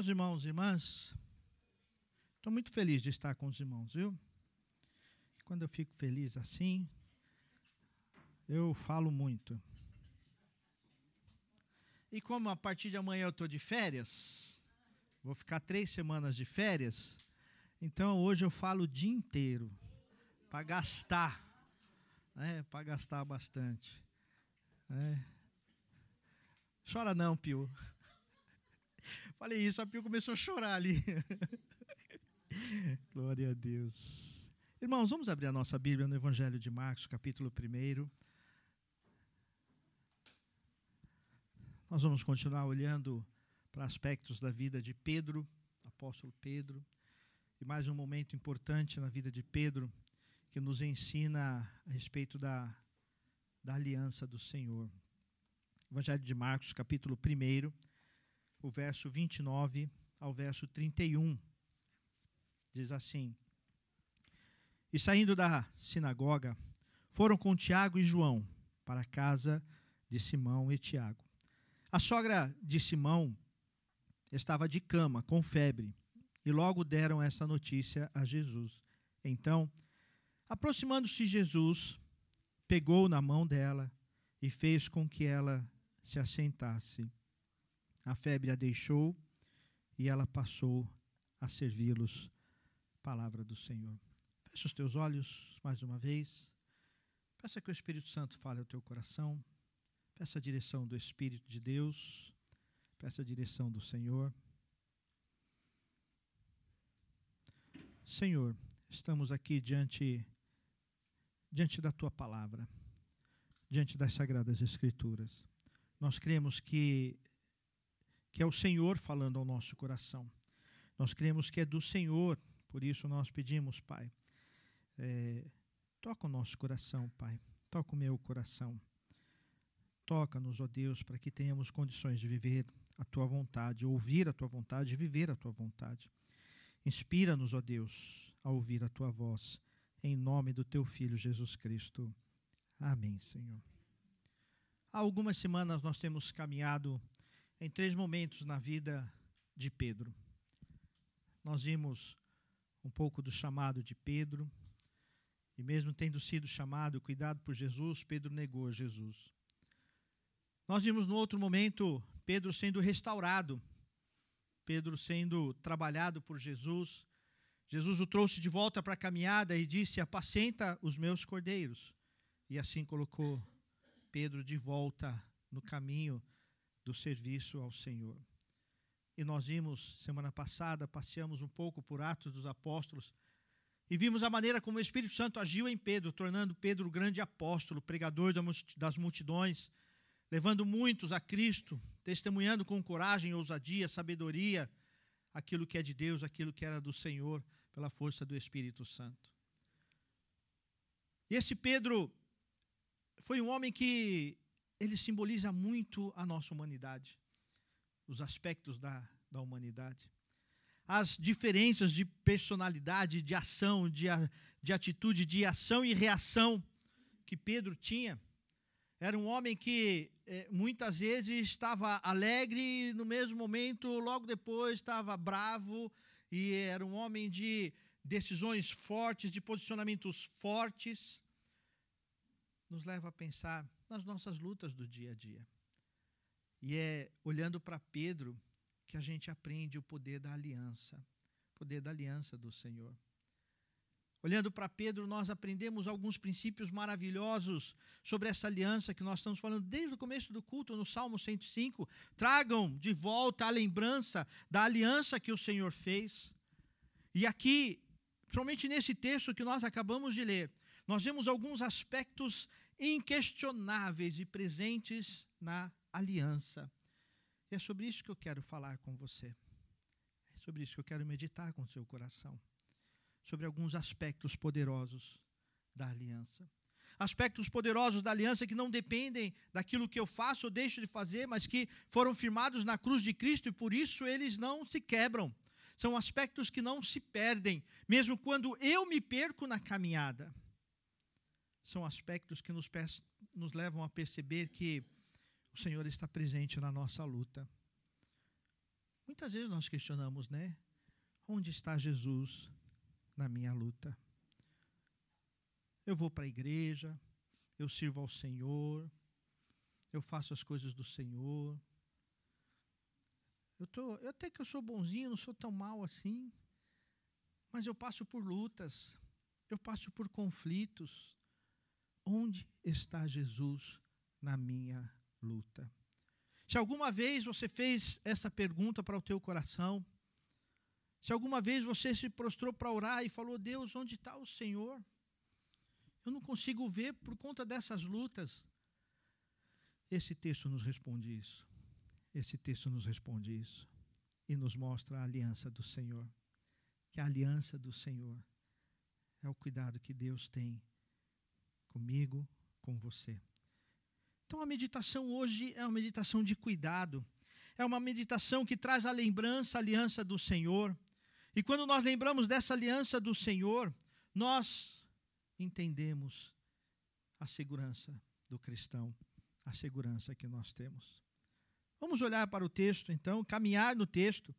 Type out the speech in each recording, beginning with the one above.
Meus irmãos e irmãs, estou muito feliz de estar com os irmãos, viu? Quando eu fico feliz assim, eu falo muito. E como a partir de amanhã eu estou de férias, vou ficar três semanas de férias, então hoje eu falo o dia inteiro, para gastar, né, para gastar bastante. É. Chora não, Pio. Falei isso, a Pio começou a chorar ali. Glória a Deus. Irmãos, vamos abrir a nossa Bíblia no Evangelho de Marcos, capítulo 1. Nós vamos continuar olhando para aspectos da vida de Pedro, apóstolo Pedro, e mais um momento importante na vida de Pedro que nos ensina a respeito da, da aliança do Senhor. Evangelho de Marcos, capítulo 1, o verso 29 ao verso 31. Diz assim: E saindo da sinagoga, foram com Tiago e João para a casa de Simão e Tiago. A sogra de Simão estava de cama, com febre, e logo deram essa notícia a Jesus. Então, aproximando-se Jesus, pegou na mão dela e fez com que ela se assentasse. A febre a deixou e ela passou a servi-los. Palavra do Senhor. Feche os teus olhos mais uma vez. Peça que o Espírito Santo fale ao teu coração. Peça a direção do Espírito de Deus. Peça a direção do Senhor. Senhor, estamos aqui diante diante da tua palavra, diante das sagradas escrituras. Nós cremos que, que é o Senhor falando ao nosso coração. Nós cremos que é do Senhor, por isso nós pedimos, Pai, é, toca o nosso coração, Pai, toca o meu coração. Toca-nos, ó Deus, para que tenhamos condições de viver a tua vontade, ouvir a tua vontade viver a tua vontade. Inspira-nos, ó Deus, a ouvir a tua voz, em nome do teu Filho Jesus Cristo. Amém, Senhor. Há algumas semanas nós temos caminhado em três momentos na vida de Pedro. Nós vimos um pouco do chamado de Pedro, e mesmo tendo sido chamado, cuidado por Jesus, Pedro negou Jesus. Nós vimos no outro momento Pedro sendo restaurado, Pedro sendo trabalhado por Jesus. Jesus o trouxe de volta para a caminhada e disse: Apacenta os meus cordeiros. E assim colocou Pedro de volta no caminho do serviço ao Senhor. E nós vimos, semana passada, passeamos um pouco por Atos dos Apóstolos e vimos a maneira como o Espírito Santo agiu em Pedro, tornando Pedro o grande apóstolo, pregador das multidões, levando muitos a Cristo, testemunhando com coragem, ousadia, sabedoria, aquilo que é de Deus, aquilo que era do Senhor, pela força do Espírito Santo. E esse Pedro foi um homem que ele simboliza muito a nossa humanidade, os aspectos da, da humanidade. As diferenças de personalidade, de ação, de, de atitude, de ação e reação que Pedro tinha. Era um homem que eh, muitas vezes estava alegre no mesmo momento, logo depois, estava bravo, e era um homem de decisões fortes, de posicionamentos fortes nos leva a pensar nas nossas lutas do dia a dia. E é olhando para Pedro que a gente aprende o poder da aliança, o poder da aliança do Senhor. Olhando para Pedro, nós aprendemos alguns princípios maravilhosos sobre essa aliança que nós estamos falando desde o começo do culto, no Salmo 105. Tragam de volta a lembrança da aliança que o Senhor fez. E aqui, principalmente nesse texto que nós acabamos de ler, nós vemos alguns aspectos inquestionáveis e presentes na aliança. E é sobre isso que eu quero falar com você. É sobre isso que eu quero meditar com seu coração. Sobre alguns aspectos poderosos da aliança. Aspectos poderosos da aliança que não dependem daquilo que eu faço ou deixo de fazer, mas que foram firmados na cruz de Cristo e por isso eles não se quebram. São aspectos que não se perdem, mesmo quando eu me perco na caminhada são aspectos que nos, nos levam a perceber que o Senhor está presente na nossa luta. Muitas vezes nós questionamos, né? Onde está Jesus na minha luta? Eu vou para a igreja, eu sirvo ao Senhor, eu faço as coisas do Senhor. Eu tô, eu até que eu sou bonzinho, não sou tão mal assim, mas eu passo por lutas, eu passo por conflitos. Onde está Jesus na minha luta? Se alguma vez você fez essa pergunta para o teu coração, se alguma vez você se prostrou para orar e falou: Deus, onde está o Senhor? Eu não consigo ver por conta dessas lutas. Esse texto nos responde isso. Esse texto nos responde isso. E nos mostra a aliança do Senhor. Que a aliança do Senhor é o cuidado que Deus tem comigo, com você. Então a meditação hoje é uma meditação de cuidado. É uma meditação que traz a lembrança, a aliança do Senhor. E quando nós lembramos dessa aliança do Senhor, nós entendemos a segurança do cristão, a segurança que nós temos. Vamos olhar para o texto, então, caminhar no texto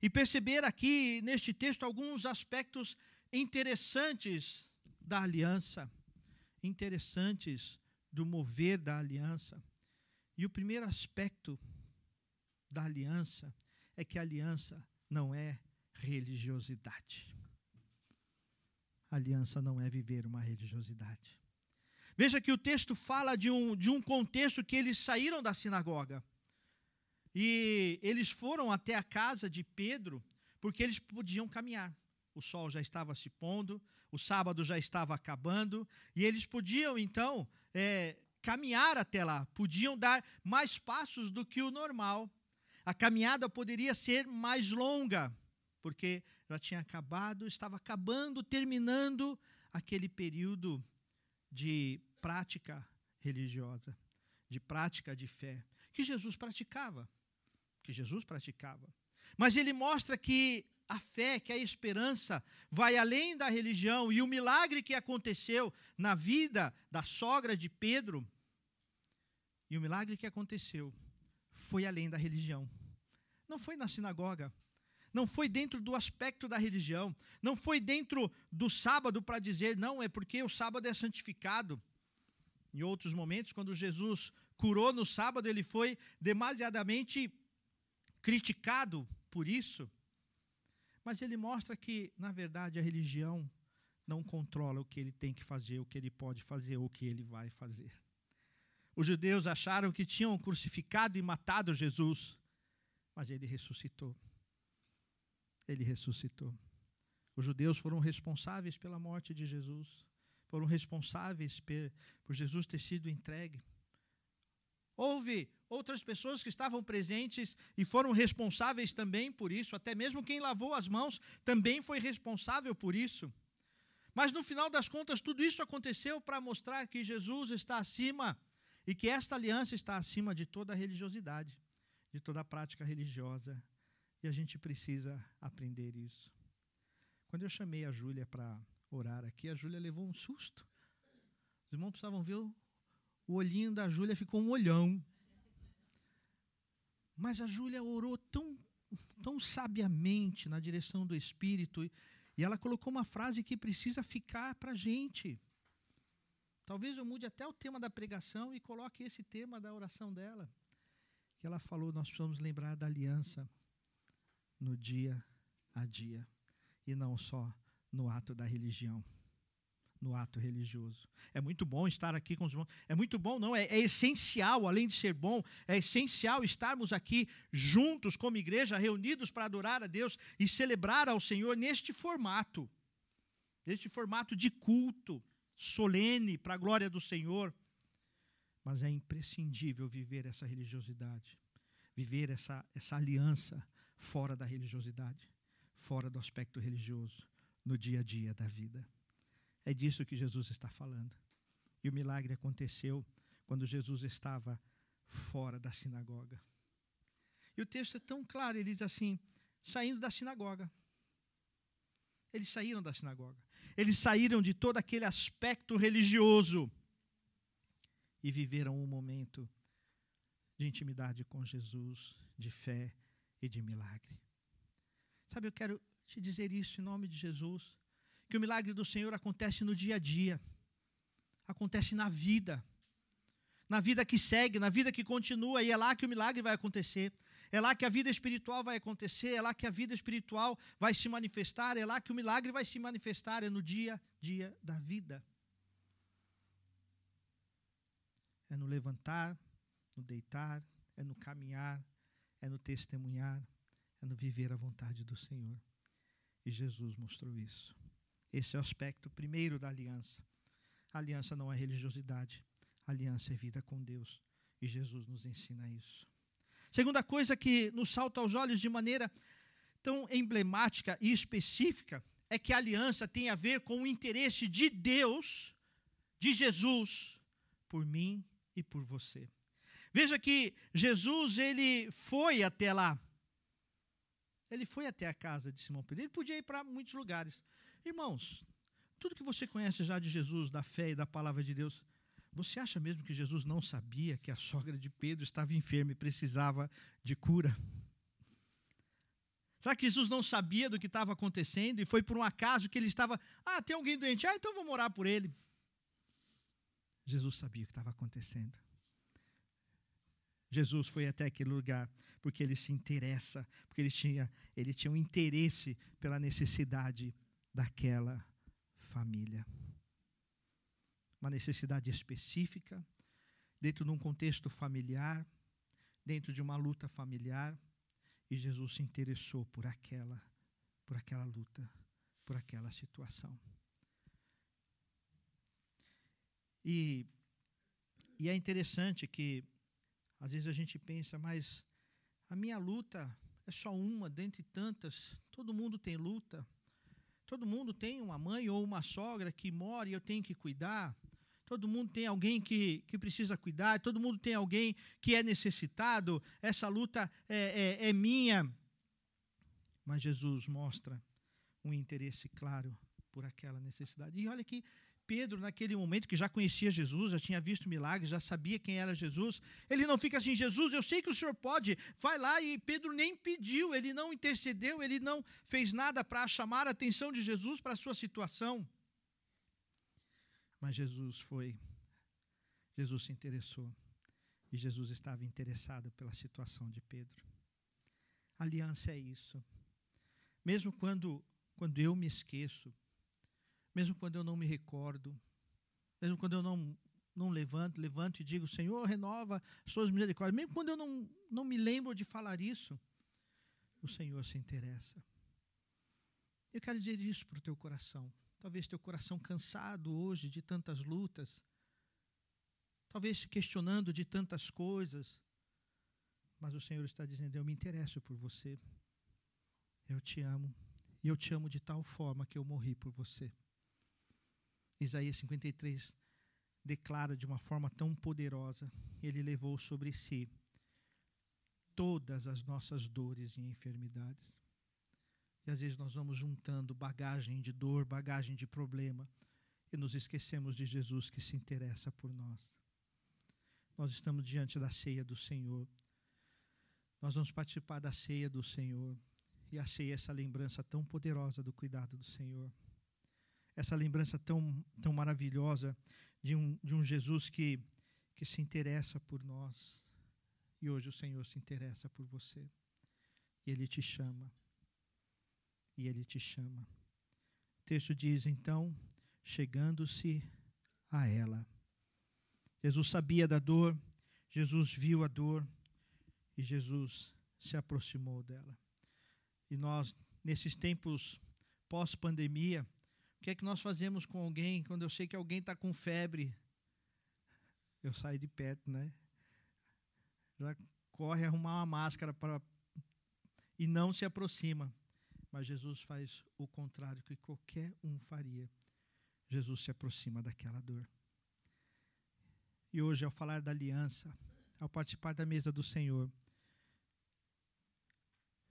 e perceber aqui neste texto alguns aspectos interessantes da aliança, interessantes do mover da aliança. E o primeiro aspecto da aliança é que a aliança não é religiosidade. A aliança não é viver uma religiosidade. Veja que o texto fala de um, de um contexto que eles saíram da sinagoga. E eles foram até a casa de Pedro, porque eles podiam caminhar. O sol já estava se pondo, o sábado já estava acabando, e eles podiam, então, é, caminhar até lá, podiam dar mais passos do que o normal. A caminhada poderia ser mais longa, porque já tinha acabado, estava acabando, terminando aquele período de prática religiosa, de prática de fé, que Jesus praticava, que Jesus praticava. Mas ele mostra que a fé, que a esperança vai além da religião e o milagre que aconteceu na vida da sogra de Pedro, e o milagre que aconteceu foi além da religião. Não foi na sinagoga, não foi dentro do aspecto da religião, não foi dentro do sábado para dizer, não, é porque o sábado é santificado. Em outros momentos, quando Jesus curou no sábado, ele foi demasiadamente criticado por isso. Mas ele mostra que, na verdade, a religião não controla o que ele tem que fazer, o que ele pode fazer, o que ele vai fazer. Os judeus acharam que tinham crucificado e matado Jesus, mas ele ressuscitou ele ressuscitou. Os judeus foram responsáveis pela morte de Jesus, foram responsáveis por Jesus ter sido entregue. Houve outras pessoas que estavam presentes e foram responsáveis também por isso, até mesmo quem lavou as mãos também foi responsável por isso. Mas no final das contas, tudo isso aconteceu para mostrar que Jesus está acima e que esta aliança está acima de toda religiosidade, de toda prática religiosa e a gente precisa aprender isso. Quando eu chamei a Júlia para orar aqui, a Júlia levou um susto. Os irmãos precisavam ver o, o olhinho da Júlia, ficou um olhão. Mas a Júlia orou tão, tão sabiamente na direção do Espírito, e, ela colocou uma frase que precisa ficar para a gente. Talvez eu mude até o tema da pregação e coloque esse tema da oração dela. Que ela falou: nós precisamos lembrar da aliança no dia a dia e não só no ato da religião, no ato religioso. É muito bom estar aqui com os irmãos. É muito bom, não? É, é, essencial, além de ser bom, é essencial estarmos aqui juntos como igreja, reunidos para adorar a Deus e celebrar ao Senhor neste formato, neste formato de culto solene para a glória do Senhor. Mas é imprescindível viver essa religiosidade, viver essa, essa aliança fora da religiosidade, fora do aspecto religioso, no dia a dia da vida. É disso que Jesus está falando. E o milagre aconteceu quando Jesus estava fora da sinagoga. E o texto é tão claro, ele diz assim: saindo da sinagoga. Eles saíram da sinagoga. Eles saíram de todo aquele aspecto religioso e viveram um momento de intimidade com Jesus, de fé e de milagre. Sabe, eu quero te dizer isso em nome de Jesus, que o milagre do Senhor acontece no dia a dia, acontece na vida, na vida que segue, na vida que continua, e é lá que o milagre vai acontecer. É lá que a vida espiritual vai acontecer, é lá que a vida espiritual vai se manifestar, é lá que o milagre vai se manifestar, é no dia a dia da vida. É no levantar, no deitar, é no caminhar, é no testemunhar, é no viver a vontade do Senhor. E Jesus mostrou isso. Esse é o aspecto primeiro da aliança. A aliança não é religiosidade, aliança é vida com Deus. E Jesus nos ensina isso. Segunda coisa que nos salta aos olhos de maneira tão emblemática e específica é que a aliança tem a ver com o interesse de Deus, de Jesus, por mim e por você. Veja que Jesus ele foi até lá. Ele foi até a casa de Simão Pedro. Ele podia ir para muitos lugares. Irmãos, tudo que você conhece já de Jesus, da fé e da palavra de Deus, você acha mesmo que Jesus não sabia que a sogra de Pedro estava enferma e precisava de cura? Será que Jesus não sabia do que estava acontecendo e foi por um acaso que ele estava, ah, tem alguém doente, ah, então vou morar por ele. Jesus sabia o que estava acontecendo. Jesus foi até aquele lugar porque ele se interessa, porque ele tinha, ele tinha um interesse pela necessidade daquela família uma necessidade específica, dentro de um contexto familiar, dentro de uma luta familiar, e Jesus se interessou por aquela, por aquela luta, por aquela situação. E, e é interessante que às vezes a gente pensa, mas a minha luta é só uma dentre tantas, todo mundo tem luta. Todo mundo tem uma mãe ou uma sogra que mora e eu tenho que cuidar. Todo mundo tem alguém que, que precisa cuidar. Todo mundo tem alguém que é necessitado. Essa luta é, é, é minha. Mas Jesus mostra um interesse claro por aquela necessidade. E olha que Pedro, naquele momento que já conhecia Jesus, já tinha visto milagres, já sabia quem era Jesus, ele não fica assim: Jesus, eu sei que o senhor pode, vai lá. E Pedro nem pediu, ele não intercedeu, ele não fez nada para chamar a atenção de Jesus para a sua situação. Mas Jesus foi, Jesus se interessou, e Jesus estava interessado pela situação de Pedro. aliança é isso. Mesmo quando, quando eu me esqueço, mesmo quando eu não me recordo, mesmo quando eu não, não levanto, levanto e digo, Senhor, renova as suas misericórdias, mesmo quando eu não, não me lembro de falar isso, o Senhor se interessa. Eu quero dizer isso para o teu coração. Talvez teu coração cansado hoje de tantas lutas, talvez se questionando de tantas coisas, mas o Senhor está dizendo: Eu me interesso por você, eu te amo, e eu te amo de tal forma que eu morri por você. Isaías 53 declara de uma forma tão poderosa: Ele levou sobre si todas as nossas dores e enfermidades. E às vezes nós vamos juntando bagagem de dor, bagagem de problema, e nos esquecemos de Jesus que se interessa por nós. Nós estamos diante da ceia do Senhor. Nós vamos participar da ceia do Senhor. E a ceia é essa lembrança tão poderosa do cuidado do Senhor essa lembrança tão, tão maravilhosa de um, de um Jesus que, que se interessa por nós. E hoje o Senhor se interessa por você. E Ele te chama. E Ele te chama. O texto diz, então, chegando-se a ela. Jesus sabia da dor, Jesus viu a dor e Jesus se aproximou dela. E nós, nesses tempos pós-pandemia, o que é que nós fazemos com alguém quando eu sei que alguém está com febre? Eu saio de perto, né? Já corre arrumar uma máscara para e não se aproxima. Mas Jesus faz o contrário que qualquer um faria. Jesus se aproxima daquela dor. E hoje, ao falar da aliança, ao participar da mesa do Senhor,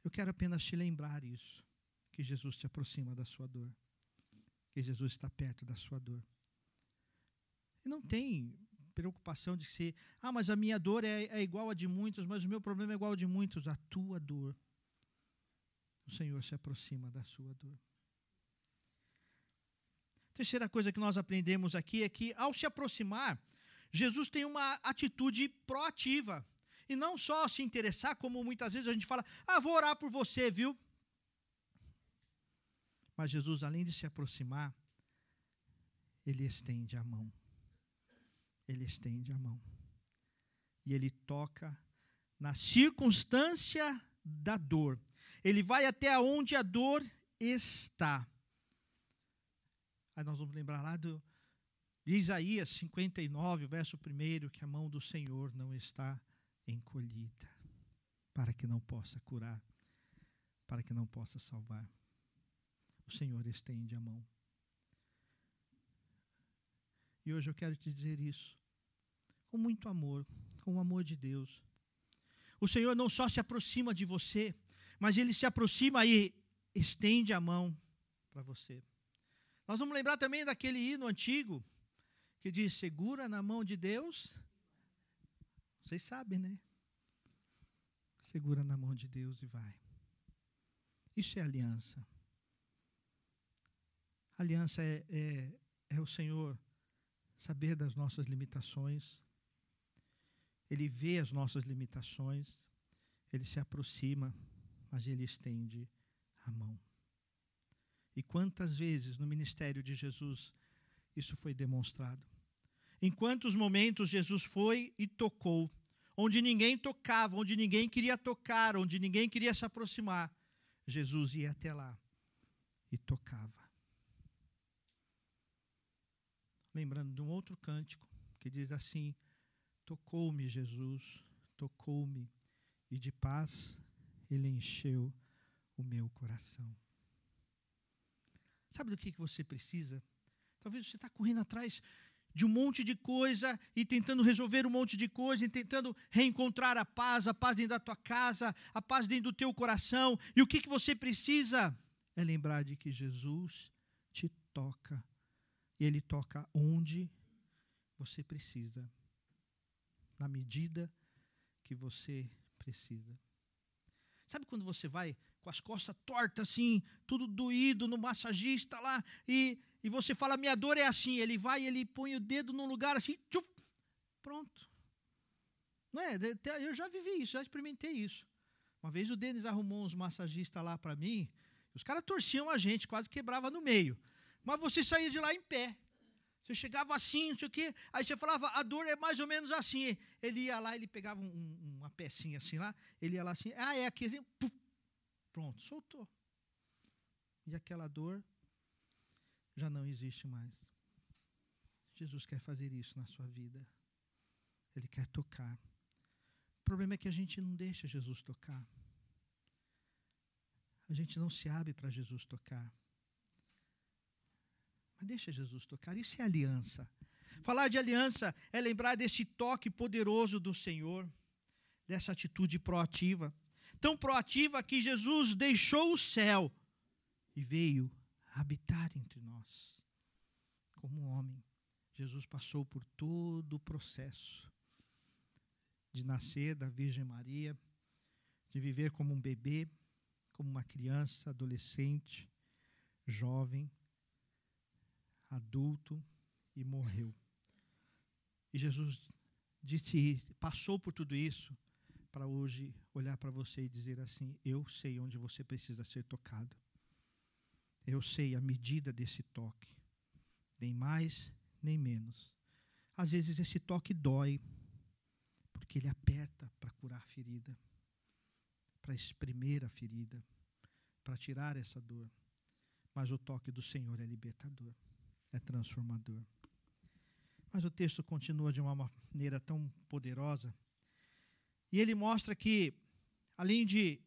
eu quero apenas te lembrar isso, que Jesus te aproxima da sua dor que Jesus está perto da sua dor. E não tem preocupação de ser, ah, mas a minha dor é, é igual a de muitos, mas o meu problema é igual a de muitos. A tua dor o Senhor se aproxima da sua dor. Terceira coisa que nós aprendemos aqui é que, ao se aproximar, Jesus tem uma atitude proativa. E não só se interessar, como muitas vezes a gente fala, ah, vou orar por você, viu? Mas Jesus, além de se aproximar, ele estende a mão. Ele estende a mão. E ele toca na circunstância da dor. Ele vai até onde a dor está. Aí nós vamos lembrar lá do, de Isaías 59, verso 1, que a mão do Senhor não está encolhida, para que não possa curar, para que não possa salvar. O Senhor estende a mão. E hoje eu quero te dizer isso, com muito amor, com o amor de Deus. O Senhor não só se aproxima de você, mas Ele se aproxima e estende a mão para você. Nós vamos lembrar também daquele hino antigo que diz: segura na mão de Deus. Vocês sabem, né? Segura na mão de Deus e vai. Isso é aliança. Aliança é, é, é o Senhor saber das nossas limitações. Ele vê as nossas limitações. Ele se aproxima, mas ele estende a mão. E quantas vezes no ministério de Jesus isso foi demonstrado? Em quantos momentos Jesus foi e tocou, onde ninguém tocava, onde ninguém queria tocar, onde ninguém queria se aproximar, Jesus ia até lá e tocava. Lembrando de um outro cântico que diz assim: Tocou-me Jesus, tocou-me, e de paz ele encheu o meu coração. Sabe do que, que você precisa? Talvez você está correndo atrás de um monte de coisa e tentando resolver um monte de coisa e tentando reencontrar a paz, a paz dentro da tua casa, a paz dentro do teu coração. E o que, que você precisa? É lembrar de que Jesus te toca. E Ele toca onde você precisa, na medida que você precisa. Sabe quando você vai com as costas tortas assim, tudo doído no massagista lá, e, e você fala, minha dor é assim, ele vai e ele põe o dedo num lugar assim, tchup, pronto. Não é? Eu já vivi isso, já experimentei isso. Uma vez o Denis arrumou uns massagistas lá para mim, os caras torciam a gente, quase quebrava no meio. Mas você saía de lá em pé. Você chegava assim, não sei o quê, aí você falava, a dor é mais ou menos assim. Ele ia lá, ele pegava um, uma pecinha assim lá, ele ia lá assim, ah, é aqui, assim, puf, pronto, soltou. E aquela dor já não existe mais. Jesus quer fazer isso na sua vida. Ele quer tocar. O problema é que a gente não deixa Jesus tocar. A gente não se abre para Jesus tocar. Mas deixa Jesus tocar. Isso é aliança. Falar de aliança é lembrar desse toque poderoso do Senhor, dessa atitude proativa. Tão proativa que Jesus deixou o céu e veio habitar entre nós. Como homem, Jesus passou por todo o processo de nascer da Virgem Maria, de viver como um bebê, como uma criança, adolescente, jovem adulto e morreu. E Jesus disse, passou por tudo isso para hoje olhar para você e dizer assim: Eu sei onde você precisa ser tocado. Eu sei a medida desse toque, nem mais nem menos. Às vezes esse toque dói, porque ele aperta para curar a ferida, para espremer a ferida, para tirar essa dor. Mas o toque do Senhor é libertador é transformador. Mas o texto continua de uma maneira tão poderosa. E ele mostra que, além de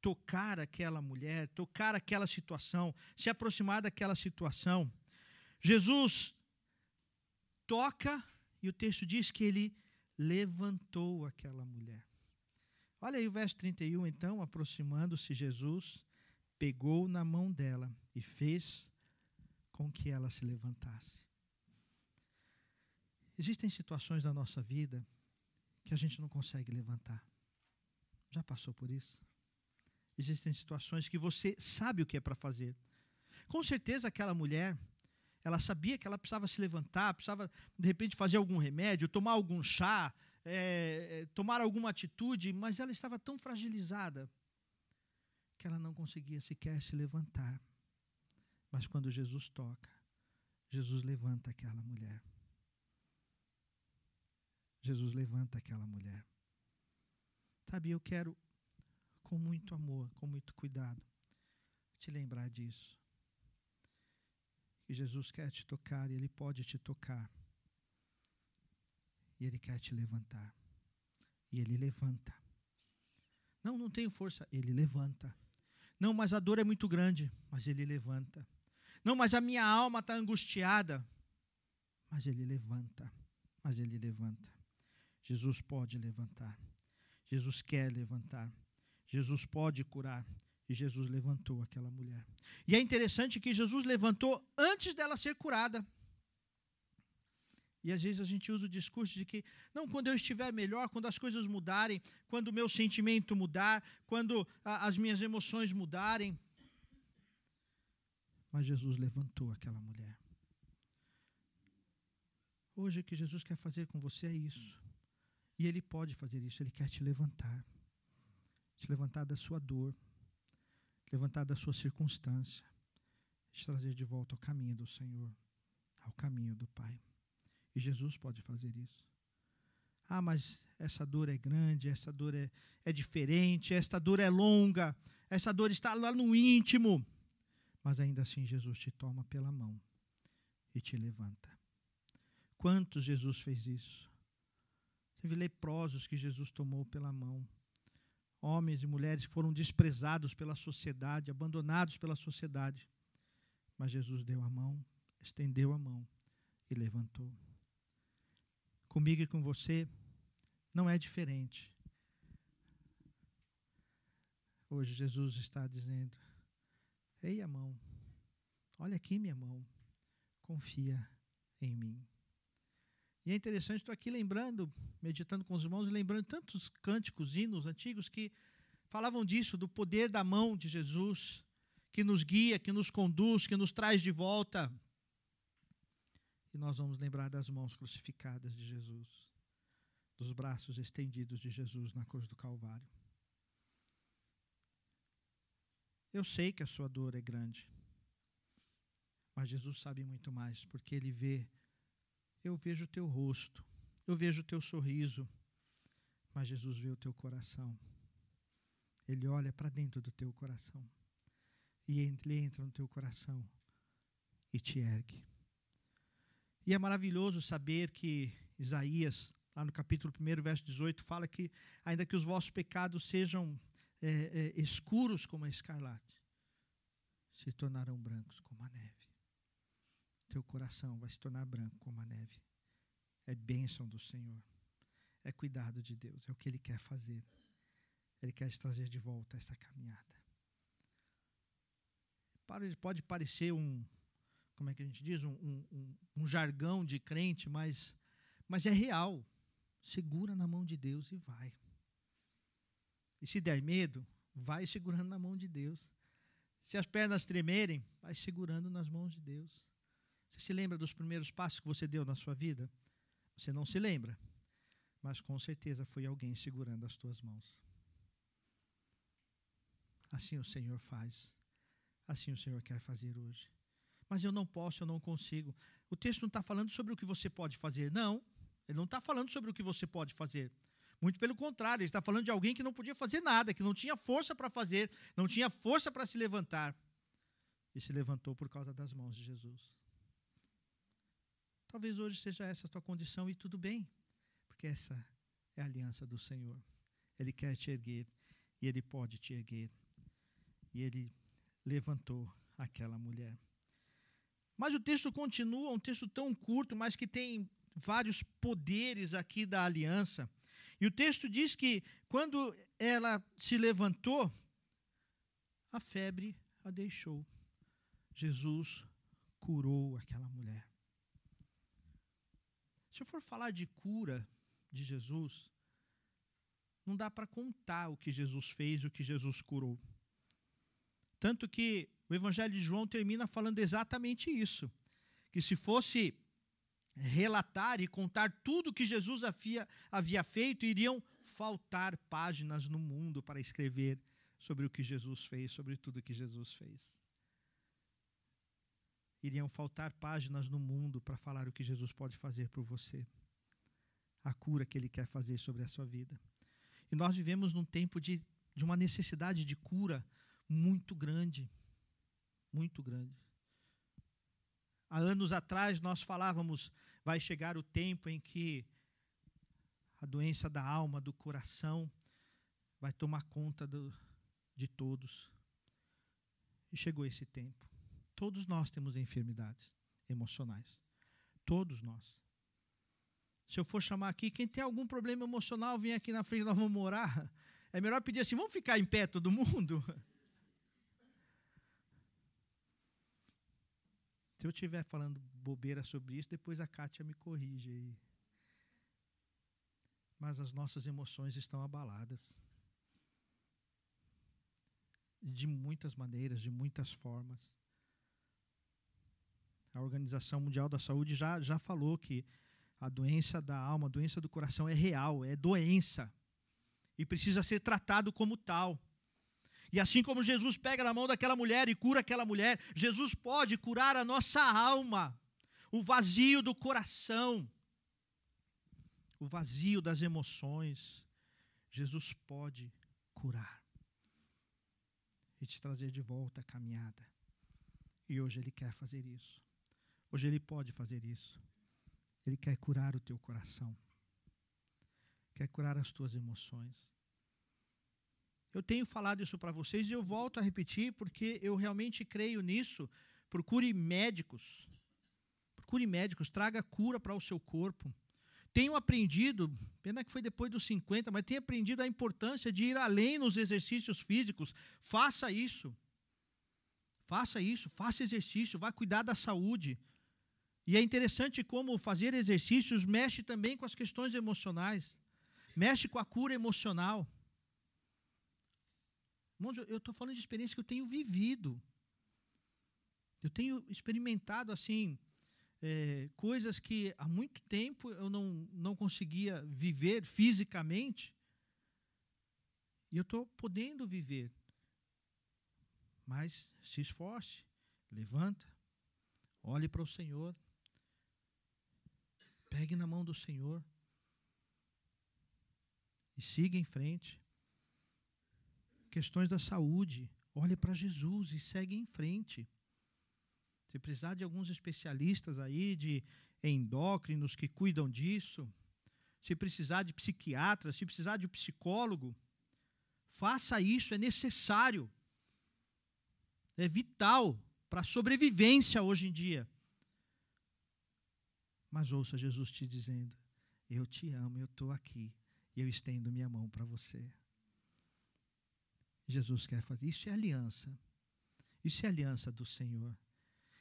tocar aquela mulher, tocar aquela situação, se aproximar daquela situação, Jesus toca, e o texto diz que ele levantou aquela mulher. Olha aí o verso 31, então, aproximando-se Jesus, pegou na mão dela e fez com que ela se levantasse. Existem situações na nossa vida que a gente não consegue levantar. Já passou por isso? existem situações que você sabe o que é para fazer. Com certeza aquela mulher, ela sabia que ela precisava se levantar, precisava de repente fazer algum remédio, tomar algum chá, é, tomar alguma atitude, mas ela estava tão fragilizada que ela não conseguia sequer se levantar. Mas quando Jesus toca, Jesus levanta aquela mulher. Jesus levanta aquela mulher. Sabe, eu quero, com muito amor, com muito cuidado, te lembrar disso. Que Jesus quer te tocar e Ele pode te tocar. E Ele quer te levantar. E Ele levanta. Não, não tenho força. Ele levanta. Não, mas a dor é muito grande. Mas Ele levanta. Não, mas a minha alma está angustiada. Mas Ele levanta. Mas Ele levanta. Jesus pode levantar. Jesus quer levantar. Jesus pode curar. E Jesus levantou aquela mulher. E é interessante que Jesus levantou antes dela ser curada. E às vezes a gente usa o discurso de que, não, quando eu estiver melhor, quando as coisas mudarem, quando o meu sentimento mudar, quando a, as minhas emoções mudarem. Mas Jesus levantou aquela mulher. Hoje o que Jesus quer fazer com você é isso. E Ele pode fazer isso, Ele quer te levantar. Te levantar da sua dor, levantar da sua circunstância, te trazer de volta ao caminho do Senhor, ao caminho do Pai. E Jesus pode fazer isso. Ah, mas essa dor é grande, essa dor é, é diferente, esta dor é longa, essa dor está lá no íntimo. Mas ainda assim, Jesus te toma pela mão e te levanta. Quantos Jesus fez isso? Teve leprosos que Jesus tomou pela mão. Homens e mulheres que foram desprezados pela sociedade, abandonados pela sociedade. Mas Jesus deu a mão, estendeu a mão e levantou. Comigo e com você não é diferente. Hoje Jesus está dizendo: Ei, a mão, olha aqui minha mão, confia em mim. E é interessante, estou aqui lembrando, meditando com os irmãos e lembrando tantos cânticos, hinos antigos que falavam disso, do poder da mão de Jesus, que nos guia, que nos conduz, que nos traz de volta. E nós vamos lembrar das mãos crucificadas de Jesus, dos braços estendidos de Jesus na cruz do Calvário. Eu sei que a sua dor é grande, mas Jesus sabe muito mais, porque Ele vê eu vejo o teu rosto, eu vejo o teu sorriso, mas Jesus vê o teu coração. Ele olha para dentro do teu coração. E ele entra no teu coração e te ergue. E é maravilhoso saber que Isaías, lá no capítulo 1, verso 18, fala que, ainda que os vossos pecados sejam é, é, escuros como a escarlate, se tornarão brancos como a neve teu coração vai se tornar branco como a neve. É bênção do Senhor. É cuidado de Deus. É o que Ele quer fazer. Ele quer te trazer de volta essa caminhada. Pode parecer um, como é que a gente diz, um, um, um jargão de crente, mas, mas é real. Segura na mão de Deus e vai. E se der medo, vai segurando na mão de Deus. Se as pernas tremerem, vai segurando nas mãos de Deus. Você se lembra dos primeiros passos que você deu na sua vida? Você não se lembra, mas com certeza foi alguém segurando as tuas mãos. Assim o Senhor faz. Assim o Senhor quer fazer hoje. Mas eu não posso, eu não consigo. O texto não está falando sobre o que você pode fazer. Não, ele não está falando sobre o que você pode fazer. Muito pelo contrário, ele está falando de alguém que não podia fazer nada, que não tinha força para fazer, não tinha força para se levantar. E se levantou por causa das mãos de Jesus. Talvez hoje seja essa a tua condição e tudo bem, porque essa é a aliança do Senhor. Ele quer te erguer e ele pode te erguer. E ele levantou aquela mulher. Mas o texto continua, um texto tão curto, mas que tem vários poderes aqui da aliança. E o texto diz que quando ela se levantou, a febre a deixou. Jesus curou aquela mulher. Se eu for falar de cura de Jesus, não dá para contar o que Jesus fez, o que Jesus curou. Tanto que o Evangelho de João termina falando exatamente isso: que se fosse relatar e contar tudo que Jesus havia, havia feito, iriam faltar páginas no mundo para escrever sobre o que Jesus fez, sobre tudo que Jesus fez. Iriam faltar páginas no mundo para falar o que Jesus pode fazer por você, a cura que Ele quer fazer sobre a sua vida. E nós vivemos num tempo de, de uma necessidade de cura muito grande muito grande. Há anos atrás nós falávamos, vai chegar o tempo em que a doença da alma, do coração, vai tomar conta do, de todos. E chegou esse tempo. Todos nós temos enfermidades emocionais. Todos nós. Se eu for chamar aqui, quem tem algum problema emocional, vem aqui na frente, nós vamos morar. É melhor pedir assim: vamos ficar em pé todo mundo? Se eu estiver falando bobeira sobre isso, depois a Kátia me corrige aí. Mas as nossas emoções estão abaladas. De muitas maneiras, de muitas formas. A Organização Mundial da Saúde já, já falou que a doença da alma, a doença do coração é real, é doença. E precisa ser tratado como tal. E assim como Jesus pega na mão daquela mulher e cura aquela mulher, Jesus pode curar a nossa alma, o vazio do coração, o vazio das emoções. Jesus pode curar e te trazer de volta a caminhada. E hoje Ele quer fazer isso. Hoje Ele pode fazer isso. Ele quer curar o teu coração, quer curar as tuas emoções. Eu tenho falado isso para vocês e eu volto a repetir porque eu realmente creio nisso. Procure médicos. Procure médicos, traga cura para o seu corpo. Tenho aprendido, pena que foi depois dos 50, mas tenho aprendido a importância de ir além nos exercícios físicos. Faça isso. Faça isso, faça exercício, vá cuidar da saúde. E é interessante como fazer exercícios mexe também com as questões emocionais, mexe com a cura emocional. Irmãos, eu estou falando de experiência que eu tenho vivido. Eu tenho experimentado assim é, coisas que há muito tempo eu não, não conseguia viver fisicamente. E eu estou podendo viver. Mas se esforce, levanta, olhe para o Senhor, pegue na mão do Senhor e siga em frente questões da saúde, olhe para Jesus e segue em frente. Se precisar de alguns especialistas aí, de endócrinos que cuidam disso, se precisar de psiquiatras, se precisar de psicólogo, faça isso, é necessário. É vital para a sobrevivência hoje em dia. Mas ouça Jesus te dizendo: Eu te amo, eu estou aqui, e eu estendo minha mão para você. Jesus quer fazer. Isso é aliança. Isso é aliança do Senhor.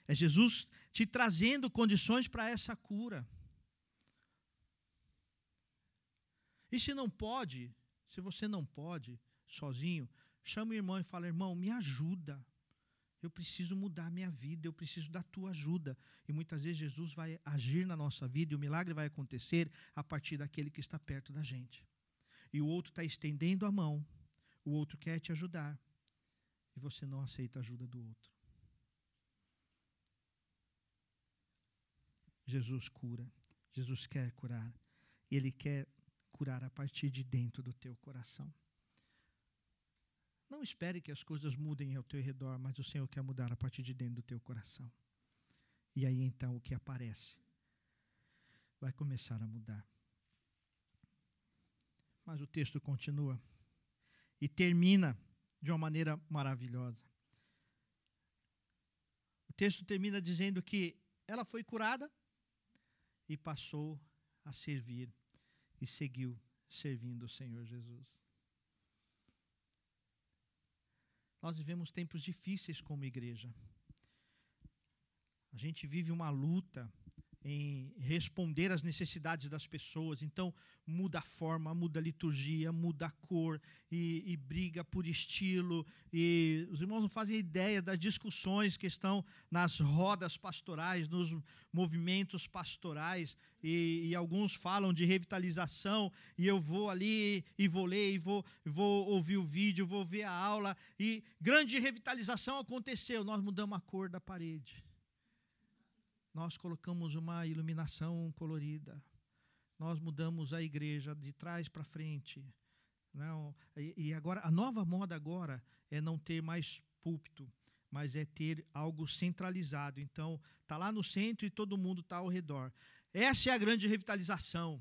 É Jesus te trazendo condições para essa cura. E se não pode, se você não pode sozinho, chama o irmão e fala: irmão, me ajuda. Eu preciso mudar minha vida, eu preciso da tua ajuda. E muitas vezes Jesus vai agir na nossa vida e o milagre vai acontecer a partir daquele que está perto da gente. E o outro está estendendo a mão o outro quer te ajudar e você não aceita a ajuda do outro. Jesus cura, Jesus quer curar, e Ele quer curar a partir de dentro do teu coração. Não espere que as coisas mudem ao teu redor, mas o Senhor quer mudar a partir de dentro do teu coração. E aí então o que aparece vai começar a mudar. Mas o texto continua e termina de uma maneira maravilhosa. O texto termina dizendo que ela foi curada e passou a servir e seguiu servindo o Senhor Jesus. Nós vivemos tempos difíceis como igreja. A gente vive uma luta em responder às necessidades das pessoas. Então, muda a forma, muda a liturgia, muda a cor e, e, briga por estilo. E os irmãos não fazem ideia das discussões que estão nas rodas pastorais, nos movimentos pastorais. E, e alguns falam de revitalização. E eu vou ali e vou ler, e vou, vou ouvir o vídeo, vou ver a aula. E grande revitalização aconteceu. Nós mudamos a cor da parede nós colocamos uma iluminação colorida, nós mudamos a igreja de trás para frente. Não, e agora a nova moda agora é não ter mais púlpito, mas é ter algo centralizado. Então, tá lá no centro e todo mundo está ao redor. Essa é a grande revitalização.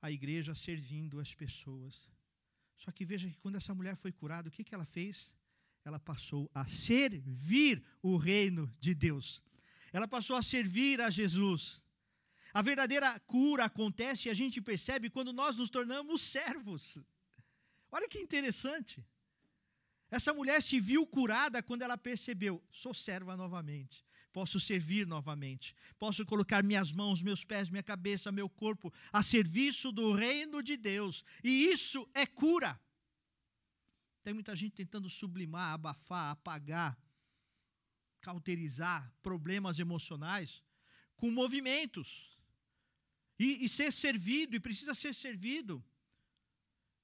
A igreja servindo as pessoas. Só que veja que quando essa mulher foi curada, o que, que ela fez? Ela passou a servir o reino de Deus. Ela passou a servir a Jesus. A verdadeira cura acontece e a gente percebe quando nós nos tornamos servos. Olha que interessante. Essa mulher se viu curada quando ela percebeu: sou serva novamente, posso servir novamente, posso colocar minhas mãos, meus pés, minha cabeça, meu corpo a serviço do reino de Deus, e isso é cura. Tem muita gente tentando sublimar, abafar, apagar, cauterizar problemas emocionais com movimentos. E, e ser servido, e precisa ser servido.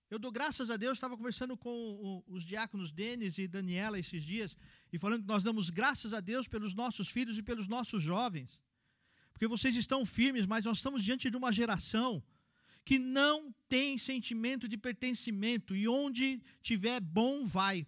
Eu dou graças a Deus, estava conversando com o, os diáconos Denis e Daniela esses dias, e falando que nós damos graças a Deus pelos nossos filhos e pelos nossos jovens. Porque vocês estão firmes, mas nós estamos diante de uma geração que não tem sentimento de pertencimento e onde tiver bom, vai.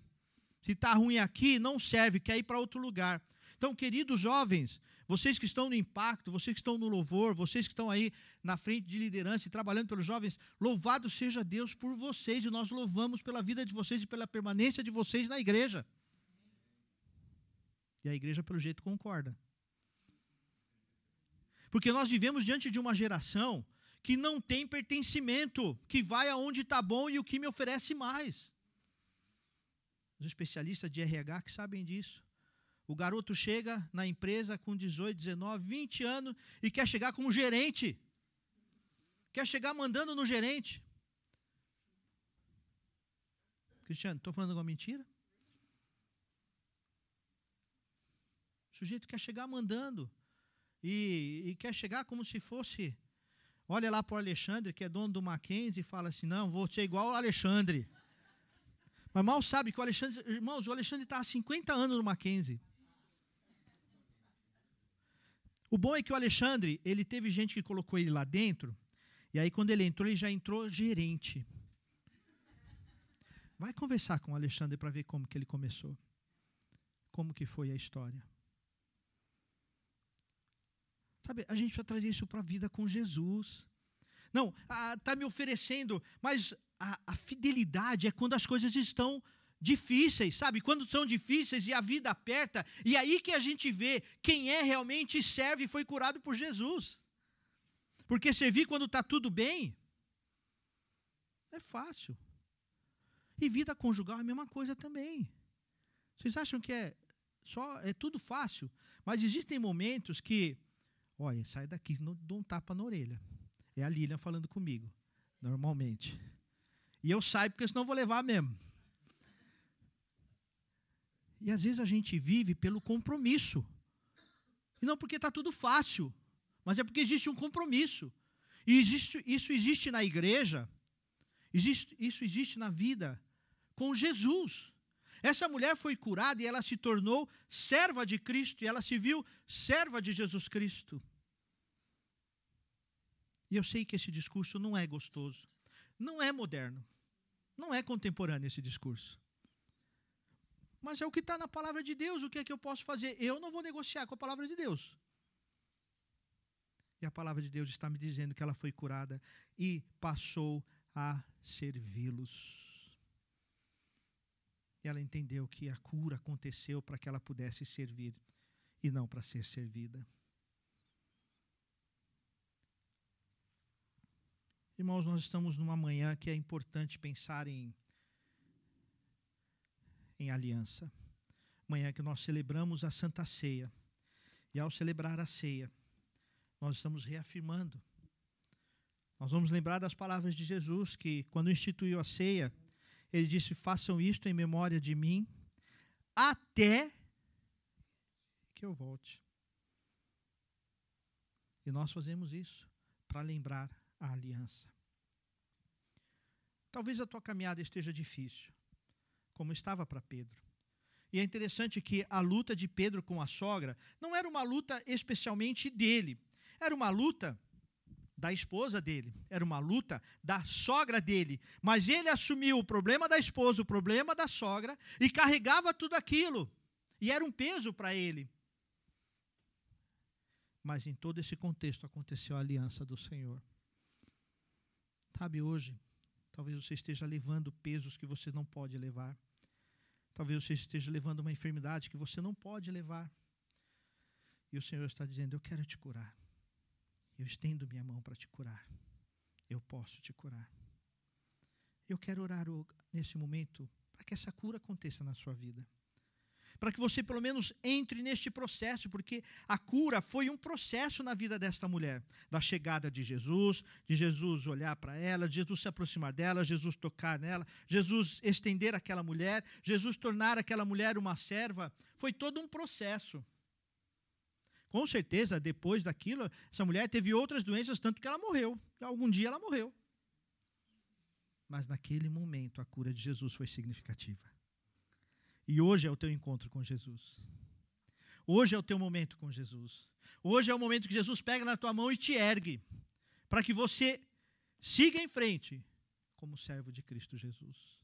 Se está ruim aqui, não serve, quer ir para outro lugar. Então, queridos jovens, vocês que estão no impacto, vocês que estão no louvor, vocês que estão aí na frente de liderança e trabalhando pelos jovens, louvado seja Deus por vocês e nós louvamos pela vida de vocês e pela permanência de vocês na igreja. E a igreja, pelo jeito, concorda. Porque nós vivemos diante de uma geração que não tem pertencimento, que vai aonde está bom e o que me oferece mais. Os especialistas de RH que sabem disso. O garoto chega na empresa com 18, 19, 20 anos e quer chegar como gerente. Quer chegar mandando no gerente. Cristiano, estou falando alguma mentira? O sujeito quer chegar mandando. E, e quer chegar como se fosse Olha lá para o Alexandre, que é dono do Mackenzie, e fala assim: não, vou ser igual ao Alexandre. Mas mal sabe que o Alexandre, irmãos, o Alexandre está há 50 anos no Mackenzie. O bom é que o Alexandre, ele teve gente que colocou ele lá dentro, e aí quando ele entrou, ele já entrou gerente. Vai conversar com o Alexandre para ver como que ele começou. Como que foi a história. Sabe, a gente precisa trazer isso para a vida com Jesus. Não, está me oferecendo, mas a, a, fidelidade é quando as coisas estão difíceis, sabe? Quando são difíceis e a vida aperta, e aí que a gente vê quem é realmente serve e foi curado por Jesus. Porque servir quando está tudo bem é fácil. E vida conjugal é a mesma coisa também. Vocês acham que é só é tudo fácil? Mas existem momentos que Olha, sai daqui, não dou um tapa na orelha. É a Lilian falando comigo, normalmente. E eu saio porque senão vou levar mesmo. E às vezes a gente vive pelo compromisso. E não porque está tudo fácil, mas é porque existe um compromisso. E existe, isso existe na igreja, existe, isso existe na vida com Jesus. Essa mulher foi curada e ela se tornou serva de Cristo, e ela se viu serva de Jesus Cristo. E eu sei que esse discurso não é gostoso, não é moderno, não é contemporâneo esse discurso. Mas é o que está na palavra de Deus, o que é que eu posso fazer? Eu não vou negociar com a palavra de Deus. E a palavra de Deus está me dizendo que ela foi curada e passou a servi-los. E ela entendeu que a cura aconteceu para que ela pudesse servir e não para ser servida. Irmãos, nós estamos numa manhã que é importante pensar em, em aliança. Manhã que nós celebramos a Santa Ceia. E ao celebrar a ceia, nós estamos reafirmando. Nós vamos lembrar das palavras de Jesus, que quando instituiu a ceia, ele disse: Façam isto em memória de mim, até que eu volte. E nós fazemos isso para lembrar a aliança. Talvez a tua caminhada esteja difícil, como estava para Pedro. E é interessante que a luta de Pedro com a sogra não era uma luta especialmente dele, era uma luta da esposa dele, era uma luta da sogra dele. Mas ele assumiu o problema da esposa, o problema da sogra e carregava tudo aquilo. E era um peso para ele. Mas em todo esse contexto aconteceu a aliança do Senhor. Sabe, hoje, talvez você esteja levando pesos que você não pode levar. Talvez você esteja levando uma enfermidade que você não pode levar. E o Senhor está dizendo: Eu quero te curar. Eu estendo minha mão para te curar. Eu posso te curar. Eu quero orar nesse momento para que essa cura aconteça na sua vida para que você pelo menos entre neste processo, porque a cura foi um processo na vida desta mulher, da chegada de Jesus, de Jesus olhar para ela, de Jesus se aproximar dela, Jesus tocar nela, Jesus estender aquela mulher, Jesus tornar aquela mulher uma serva, foi todo um processo. Com certeza, depois daquilo, essa mulher teve outras doenças, tanto que ela morreu. Algum dia ela morreu. Mas naquele momento a cura de Jesus foi significativa. E hoje é o teu encontro com Jesus. Hoje é o teu momento com Jesus. Hoje é o momento que Jesus pega na tua mão e te ergue, para que você siga em frente como servo de Cristo Jesus.